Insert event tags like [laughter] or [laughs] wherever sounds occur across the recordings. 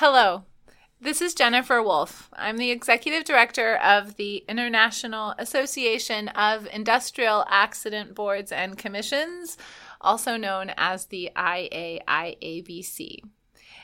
Hello, this is Jennifer Wolf. I'm the executive director of the International Association of Industrial Accident Boards and Commissions, also known as the IAIABC.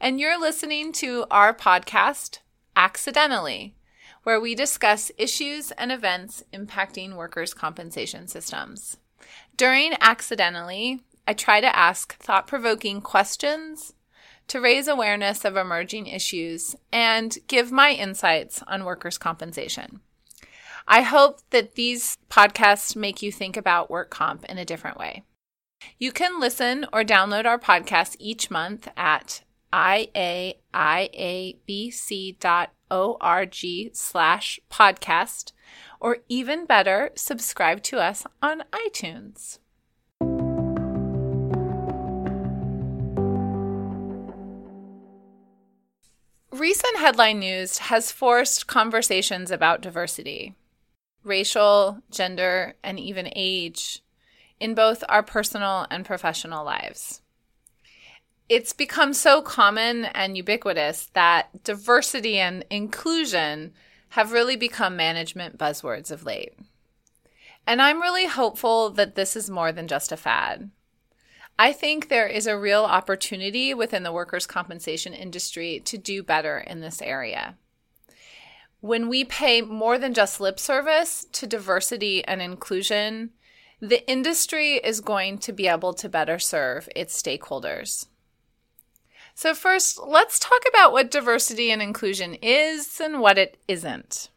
And you're listening to our podcast, Accidentally, where we discuss issues and events impacting workers' compensation systems. During Accidentally, I try to ask thought provoking questions to raise awareness of emerging issues and give my insights on workers' compensation. I hope that these podcasts make you think about work comp in a different way. You can listen or download our podcast each month at iaiabc.org slash podcast, or even better, subscribe to us on iTunes. Recent headline news has forced conversations about diversity, racial, gender, and even age in both our personal and professional lives. It's become so common and ubiquitous that diversity and inclusion have really become management buzzwords of late. And I'm really hopeful that this is more than just a fad. I think there is a real opportunity within the workers' compensation industry to do better in this area. When we pay more than just lip service to diversity and inclusion, the industry is going to be able to better serve its stakeholders. So, first, let's talk about what diversity and inclusion is and what it isn't.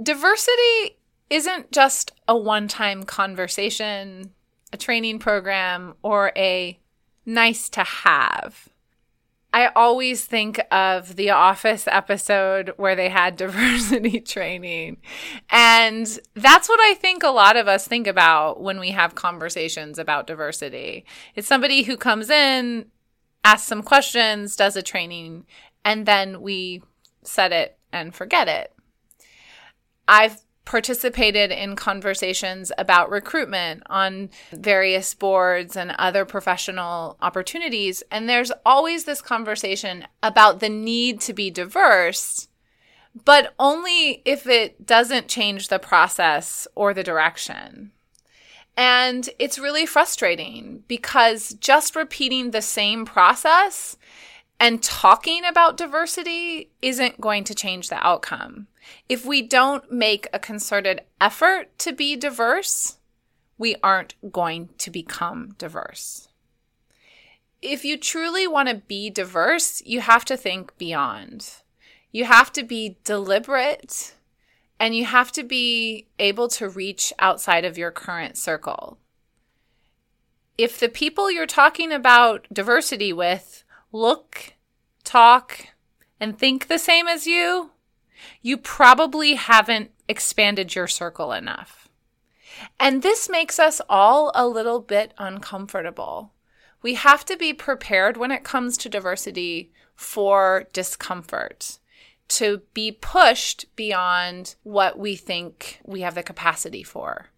Diversity isn't just a one time conversation a training program, or a nice to have. I always think of the Office episode where they had [laughs] diversity training. And that's what I think a lot of us think about when we have conversations about diversity. It's somebody who comes in, asks some questions, does a training, and then we set it and forget it. I've participated in conversations about recruitment on various boards and other professional opportunities. And there's always this conversation about the need to be diverse, but only if it doesn't change the process or the direction. And it's really frustrating because just repeating the same process and talking about diversity isn't going to change the outcome. If we don't make a concerted effort to be diverse, we aren't going to become diverse. If you truly want to be diverse, you have to think beyond. You have to be deliberate and you have to be able to reach outside of your current circle. If the people you're talking about diversity with look, talk, and think the same as you, you probably haven't expanded your circle enough. And this makes us all a little bit uncomfortable. We have to be prepared when it comes to diversity for discomfort, to be pushed beyond what we think we have the capacity for.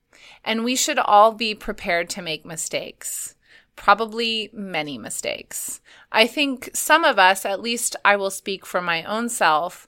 And we should all be prepared to make mistakes probably many mistakes. I think some of us, at least I will speak for my own self,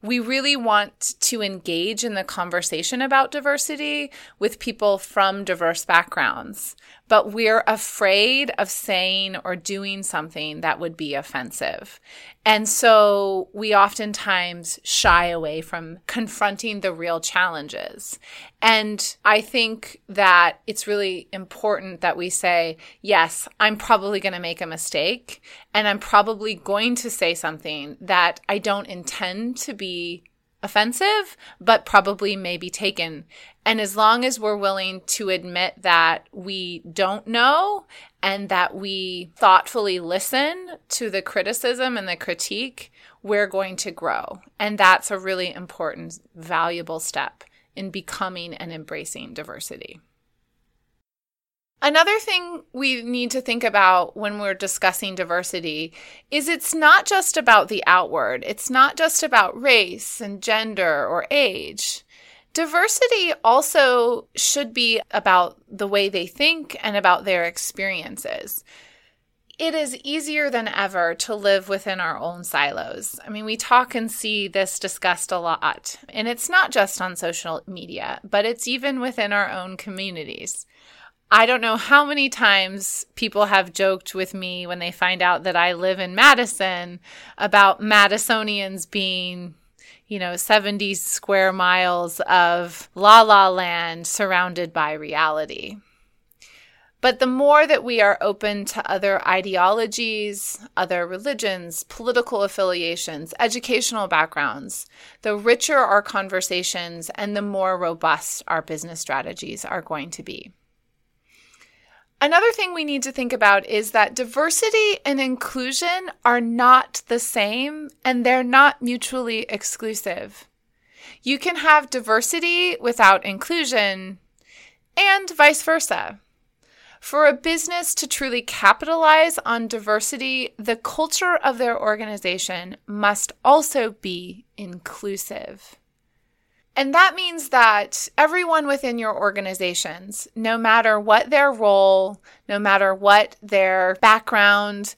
we really want to engage in the conversation about diversity with people from diverse backgrounds, but we're afraid of saying or doing something that would be offensive. And so we oftentimes shy away from confronting the real challenges. And I think that it's really important that we say, yes, I'm probably going to make a mistake and I'm probably going to say something that I don't intend to be offensive, but probably may be taken. And as long as we're willing to admit that we don't know and that we thoughtfully listen to the criticism and the critique, we're going to grow. And that's a really important, valuable step in becoming and embracing diversity. Another thing we need to think about when we're discussing diversity is it's not just about the outward. It's not just about race and gender or age. Diversity also should be about the way they think and about their experiences. it is easier than ever to live within our own silos. I mean, we talk and see this discussed a lot, and it's not just on social media, but it's even within our own communities. I don't know how many times people have joked with me when they find out that I live in Madison about Madisonians being, you know, 70 square miles of la la land surrounded by reality. But the more that we are open to other ideologies, other religions, political affiliations, educational backgrounds, the richer our conversations and the more robust our business strategies are going to be. Another thing we need to think about is that diversity and inclusion are not the same and they're not mutually exclusive. You can have diversity without inclusion and vice versa. For a business to truly capitalize on diversity, the culture of their organization must also be inclusive. And that means that everyone within your organizations, no matter what their role, no matter what their background,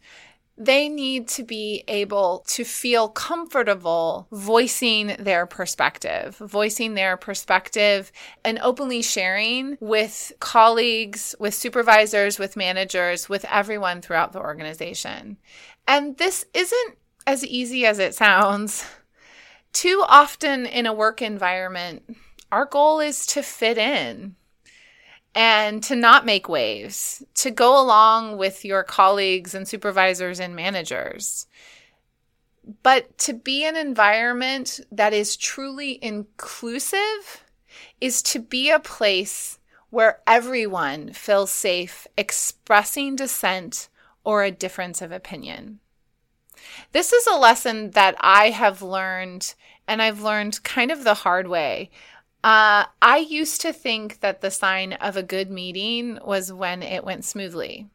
they need to be able to feel comfortable voicing their perspective, voicing their perspective and openly sharing with colleagues, with supervisors, with managers, with everyone throughout the organization. And this isn't as easy as it sounds. [laughs] Too often in a work environment, our goal is to fit in and to not make waves, to go along with your colleagues and supervisors and managers. But to be an environment that is truly inclusive is to be a place where everyone feels safe expressing dissent or a difference of opinion. This is a lesson that I have learned, and I've learned kind of the hard way. Uh, I used to think that the sign of a good meeting was when it went smoothly,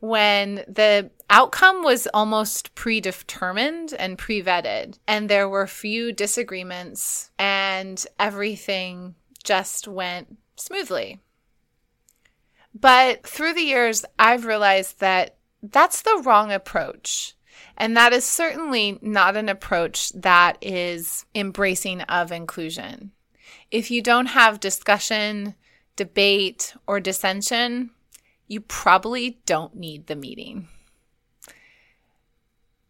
when the outcome was almost predetermined and pre vetted, and there were few disagreements, and everything just went smoothly. But through the years, I've realized that that's the wrong approach. And that is certainly not an approach that is embracing of inclusion. If you don't have discussion, debate, or dissension, you probably don't need the meeting.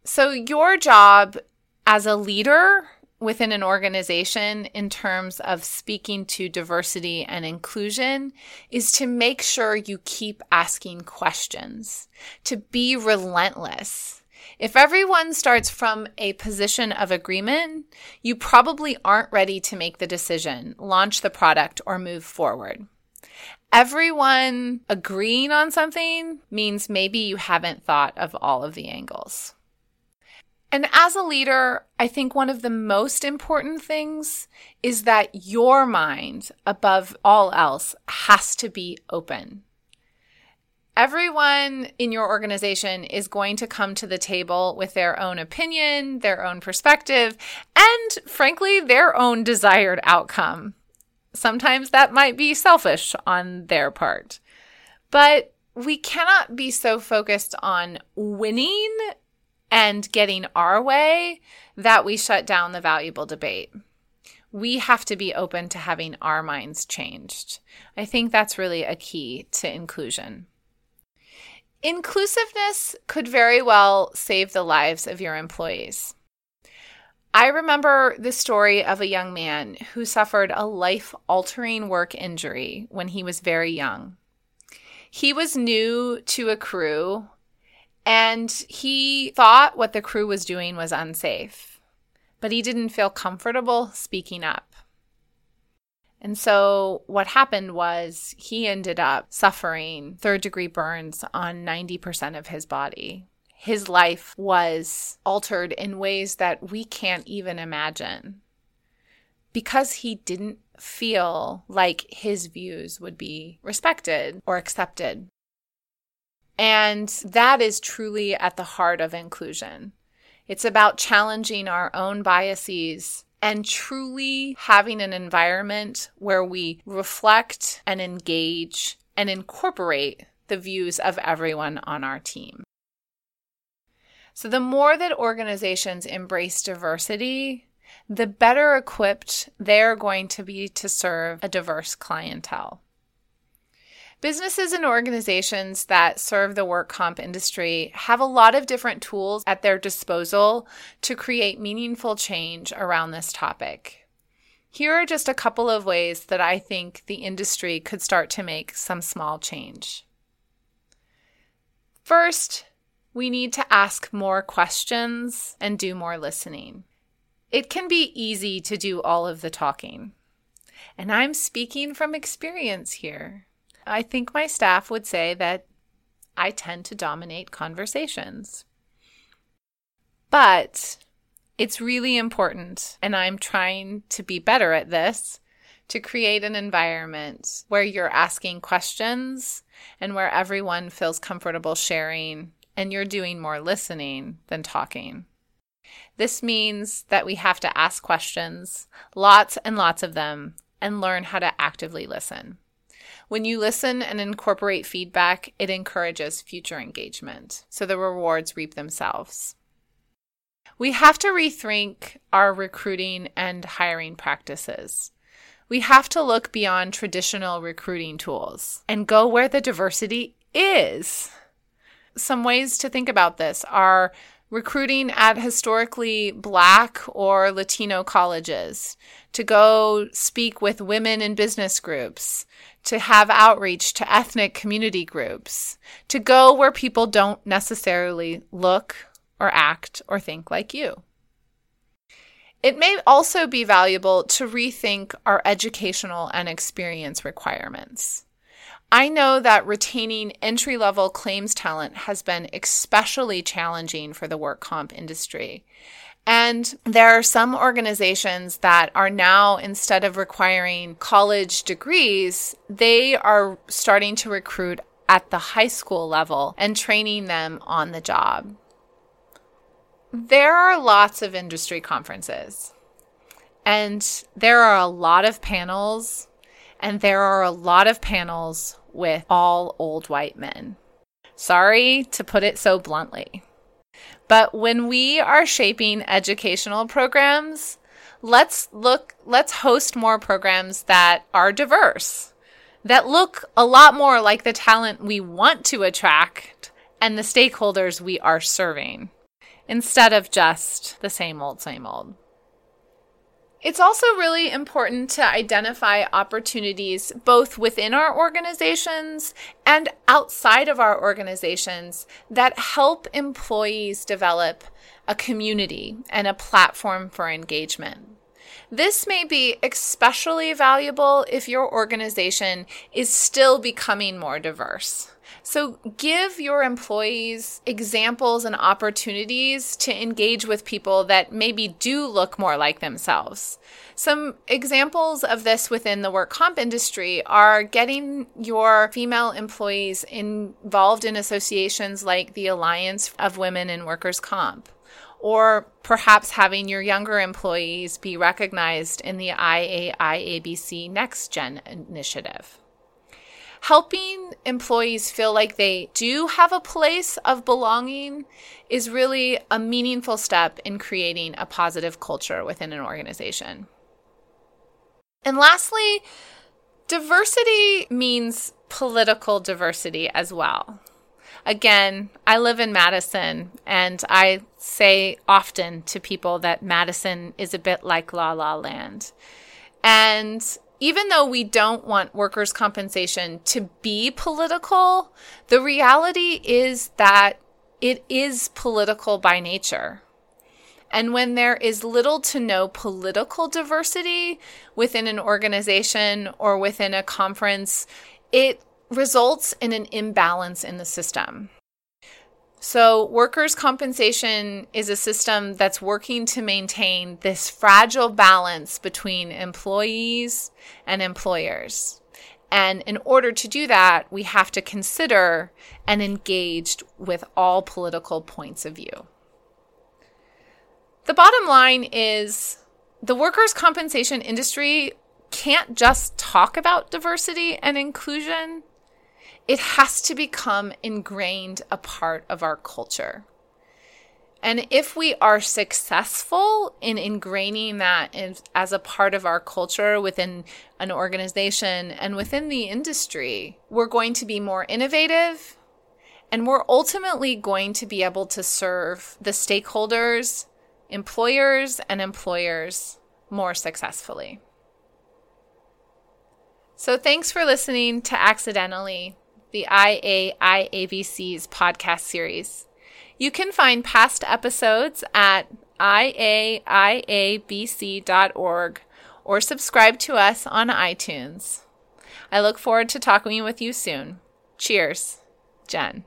So, your job as a leader within an organization in terms of speaking to diversity and inclusion is to make sure you keep asking questions, to be relentless if everyone starts from a position of agreement, you probably aren't ready to make the decision, launch the product, or move forward. Everyone agreeing on something means maybe you haven't thought of all of the angles. And as a leader, I think one of the most important things is that your mind, above all else, has to be open. Everyone in your organization is going to come to the table with their own opinion, their own perspective, and frankly, their own desired outcome. Sometimes that might be selfish on their part. But we cannot be so focused on winning and getting our way that we shut down the valuable debate. We have to be open to having our minds changed. I think that's really a key to inclusion. Inclusiveness could very well save the lives of your employees. I remember the story of a young man who suffered a life altering work injury when he was very young. He was new to a crew and he thought what the crew was doing was unsafe, but he didn't feel comfortable speaking up. And so what happened was he ended up suffering third degree burns on 90% of his body. His life was altered in ways that we can't even imagine because he didn't feel like his views would be respected or accepted. And that is truly at the heart of inclusion. It's about challenging our own biases and truly having an environment where we reflect and engage and incorporate the views of everyone on our team. So, the more that organizations embrace diversity, the better equipped they're going to be to serve a diverse clientele. Businesses and organizations that serve the work comp industry have a lot of different tools at their disposal to create meaningful change around this topic. Here are just a couple of ways that I think the industry could start to make some small change. First, we need to ask more questions and do more listening. It can be easy to do all of the talking. And I'm speaking from experience here. I think my staff would say that I tend to dominate conversations. But it's really important, and I'm trying to be better at this, to create an environment where you're asking questions and where everyone feels comfortable sharing and you're doing more listening than talking. This means that we have to ask questions, lots and lots of them, and learn how to actively listen. When you listen and incorporate feedback, it encourages future engagement, so the rewards reap themselves. We have to rethink our recruiting and hiring practices. We have to look beyond traditional recruiting tools and go where the diversity is. Some ways to think about this are recruiting at historically Black or Latino colleges, to go speak with women in business groups, to have outreach to ethnic community groups, to go where people don't necessarily look or act or think like you. It may also be valuable to rethink our educational and experience requirements. I know that retaining entry level claims talent has been especially challenging for the work comp industry. And there are some organizations that are now, instead of requiring college degrees, they are starting to recruit at the high school level and training them on the job. There are lots of industry conferences, and there are a lot of panels, and there are a lot of panels with all old white men. Sorry to put it so bluntly. But when we are shaping educational programs, let's look let's host more programs that are diverse, that look a lot more like the talent we want to attract and the stakeholders we are serving instead of just the same old same old. It's also really important to identify opportunities both within our organizations and outside of our organizations that help employees develop a community and a platform for engagement. This may be especially valuable if your organization is still becoming more diverse. So give your employees examples and opportunities to engage with people that maybe do look more like themselves. Some examples of this within the work comp industry are getting your female employees involved in associations like the Alliance of Women in Workers' Comp or perhaps having your younger employees be recognized in the IAIABC Next Gen initiative helping employees feel like they do have a place of belonging is really a meaningful step in creating a positive culture within an organization. And lastly, diversity means political diversity as well. Again, I live in Madison, and I say often to people that Madison is a bit like La La Land. And even though we don't want workers' compensation to be political, the reality is that it is political by nature. And when there is little to no political diversity within an organization or within a conference, it results in an imbalance in the system. So, workers' compensation is a system that's working to maintain this fragile balance between employees and employers. And in order to do that, we have to consider and engage with all political points of view. The bottom line is the workers' compensation industry can't just talk about diversity and inclusion it has to become ingrained a part of our culture. And if we are successful in ingraining that as a part of our culture within an organization and within the industry, we're going to be more innovative and we're ultimately going to be able to serve the stakeholders, employers, and employers more successfully. So, thanks for listening to Accidentally, the IAIABC's podcast series. You can find past episodes at iaiabc.org or subscribe to us on iTunes. I look forward to talking with you soon. Cheers, Jen.